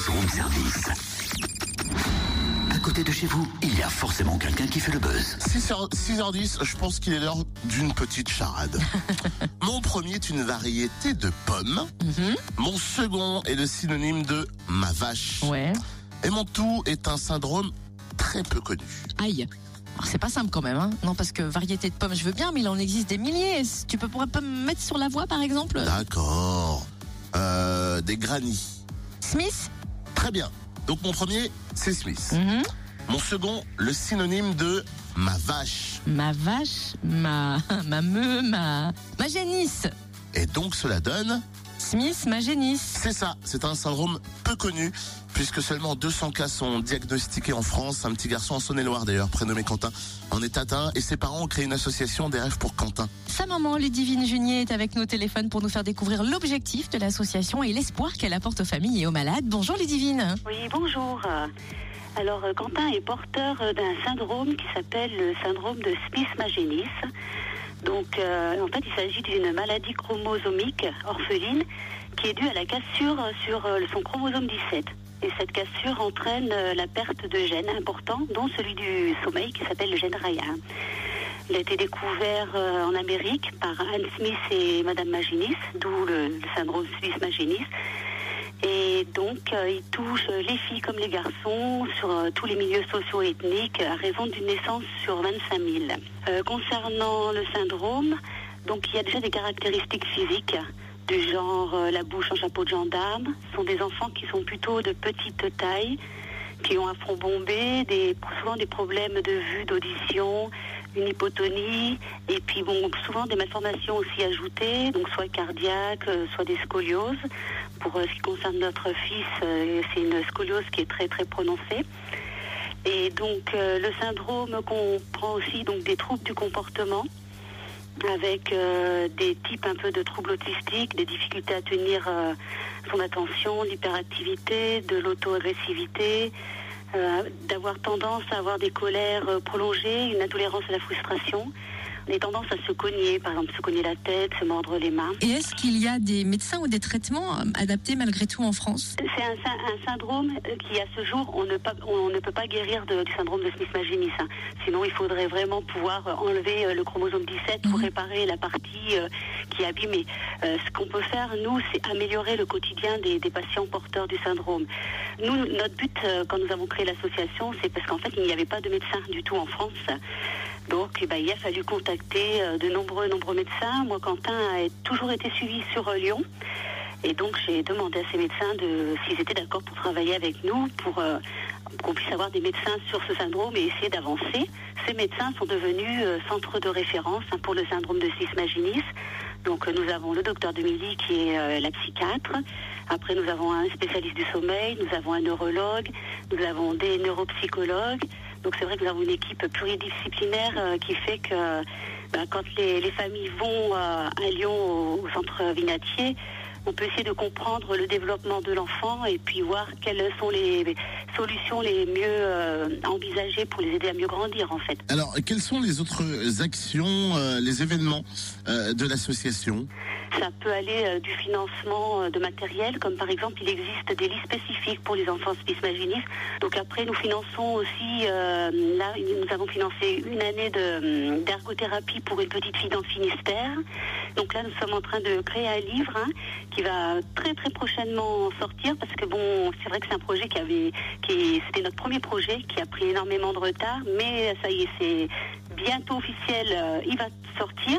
buzz room service. À côté de chez vous, il y a forcément quelqu'un qui fait le buzz. 6h, 6h10, je pense qu'il est l'heure d'une petite charade. Mon premier est une variété de pommes. Mon second est le synonyme de ma vache. Ouais. Et mon tout est un syndrome très peu connu. Aïe. Alors, C'est pas simple quand même, hein Non, parce que variété de pommes, je veux bien, mais il en existe des milliers. Tu peux pourrais pas me mettre sur la voie, par exemple? D'accord. Euh, des grannies. Smith? Très bien. Donc mon premier, c'est Smith. Mon second, le synonyme de ma vache. Ma vache, ma, ma meu, ma, ma génisse. Et donc cela donne, Smith, ma génisse. c'est ça, c'est un syndrome peu connu, puisque seulement 200 cas sont diagnostiqués en France. Un petit garçon en Saône-et-Loire d'ailleurs, prénommé Quentin, en est atteint, et ses parents ont créé une association des rêves pour Quentin. Sa maman, Ludivine Junier, est avec nous au téléphone pour nous faire découvrir l'objectif de l'association et l'espoir qu'elle apporte aux familles et aux malades. Bonjour Ludivine. Oui, bonjour. Alors, Quentin est porteur d'un syndrome qui s'appelle le syndrome de Smith-Magenis. Donc, euh, en fait, il s'agit d'une maladie chromosomique orpheline qui est due à la cassure sur euh, son chromosome 17. Et cette cassure entraîne euh, la perte de gènes importants, dont celui du sommeil qui s'appelle le gène RAIA. Il a été découvert en Amérique par Anne Smith et Madame Maginis, d'où le, syndrome Smith-Magenis. Et donc, euh, il touche les filles comme les garçons sur euh, tous les milieux socio-ethniques à raison d'une naissance sur 25 000. Euh, concernant le syndrome, donc il y a déjà des caractéristiques physiques du genre la bouche en chapeau de gendarme. Ce sont des enfants qui sont plutôt de petite taille, qui ont un front bombé, souvent des problèmes de vue, d'audition, une hypotonie, et puis bon, souvent des malformations aussi ajoutées, donc soit cardiaques, euh, soit des scolioses. Pour euh, ce qui concerne notre fils, euh, c'est une scoliose qui est très très prononcée. Et donc le syndrome comprend aussi donc des troubles du comportement avec des types un peu de troubles autistiques, des difficultés à tenir son attention, l'hyperactivité, de l'auto-agressivité, d'avoir tendance à avoir des colères euh, prolongées, une intolérance à la frustration, des tendances à se cogner, par exemple se cogner la tête, se mordre les mains. Et est-ce qu'il y a des médecins ou des traitements euh, adaptés malgré tout en France? C'est un, sy- un syndrome euh, qui, à ce jour, on ne, pas- on ne peut pas guérir de- du syndrome de Smith-Magenis. hein. Sinon, il faudrait vraiment pouvoir euh, enlever le chromosome 17 pour Mhm. réparer la partie euh, qui est abîmée. Euh, ce qu'on peut faire, nous, c'est améliorer le quotidien des, des patients porteurs du syndrome. Nous, notre but, euh, quand nous avons créé l'association, c'est parce qu'en fait, il n'y avait pas de médecin du tout en France. Donc, eh ben, il a fallu contacter euh, de nombreux, nombreux médecins. Moi, Quentin a toujours été suivi sur euh, Lyon. Et donc, j'ai demandé à ces médecins de s'ils étaient d'accord pour travailler avec nous, pour euh, qu'on puisse avoir des médecins sur ce syndrome et essayer d'avancer. Ces médecins sont devenus centres de référence hein, pour le syndrome de Cis-Maginis. Donc, nous avons le docteur Demilly qui est la psychiatre. Après, nous avons un spécialiste du sommeil, nous avons un neurologue, nous avons des neuropsychologues. Donc, c'est vrai que nous avons une équipe pluridisciplinaire euh, qui fait que ben, quand les, les familles vont euh, à Lyon au centre Vinatier, on peut essayer de comprendre le développement de l'enfant et puis voir quelles sont les solutions les mieux euh, envisagées pour les aider à mieux grandir en fait. Alors, quelles sont les autres actions, euh, les événements euh, de l'association? Ça peut aller du financement de matériel, comme par exemple il existe des listes spécifiques pour les enfants spasmaginis. Donc après nous finançons aussi, là nous avons financé une année de, hum, d'ergothérapie pour une petite fille dans le Finistère. Donc là nous sommes en train de créer un livre hein, qui va très très prochainement sortir parce que bon c'est vrai que c'est un projet qui avait, c'était notre premier projet qui a pris énormément de retard, mais ça y est c'est bientôt officiel, euh, il va sortir.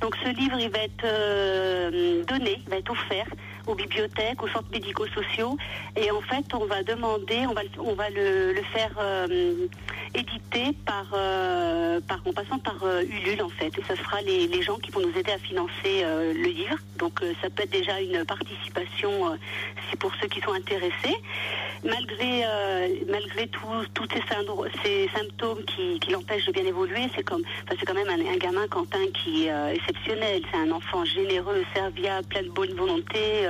Donc ce livre, il va être euh, donné, il va être offert aux bibliothèques, aux centres médico-sociaux. Et en fait, on va demander, on va, on va le, faire euh, éditer par, euh, par, en passant par euh, Ulule, en fait. Et ça sera les, les gens qui vont nous aider à financer le livre. Donc ça peut être déjà une participation, c'est pour ceux qui sont intéressés. Malgré, malgré tous ces, symptômes qui, qui l'empêchent de bien évoluer, c'est quand même un, un gamin Quentin qui est exceptionnel. C'est un enfant généreux, serviable, plein de bonne volonté,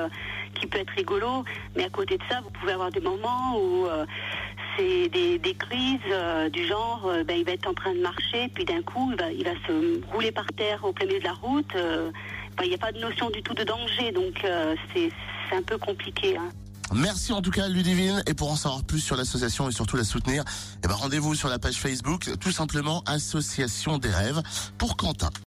qui peut être rigolo. Mais à côté de ça, vous pouvez avoir des moments où euh, c'est des, crises euh, du genre, euh, ben, il va être en train de marcher, puis d'un coup, il va, se rouler par terre au plein milieu de la route. euh, ben, Il n'y a pas de notion du tout de danger, donc euh, c'est c'est un peu compliqué. hein. Merci en tout cas Ludivine et pour en savoir plus sur l'association et surtout la soutenir, eh ben rendez-vous sur la page Facebook tout simplement Association des rêves pour Quentin.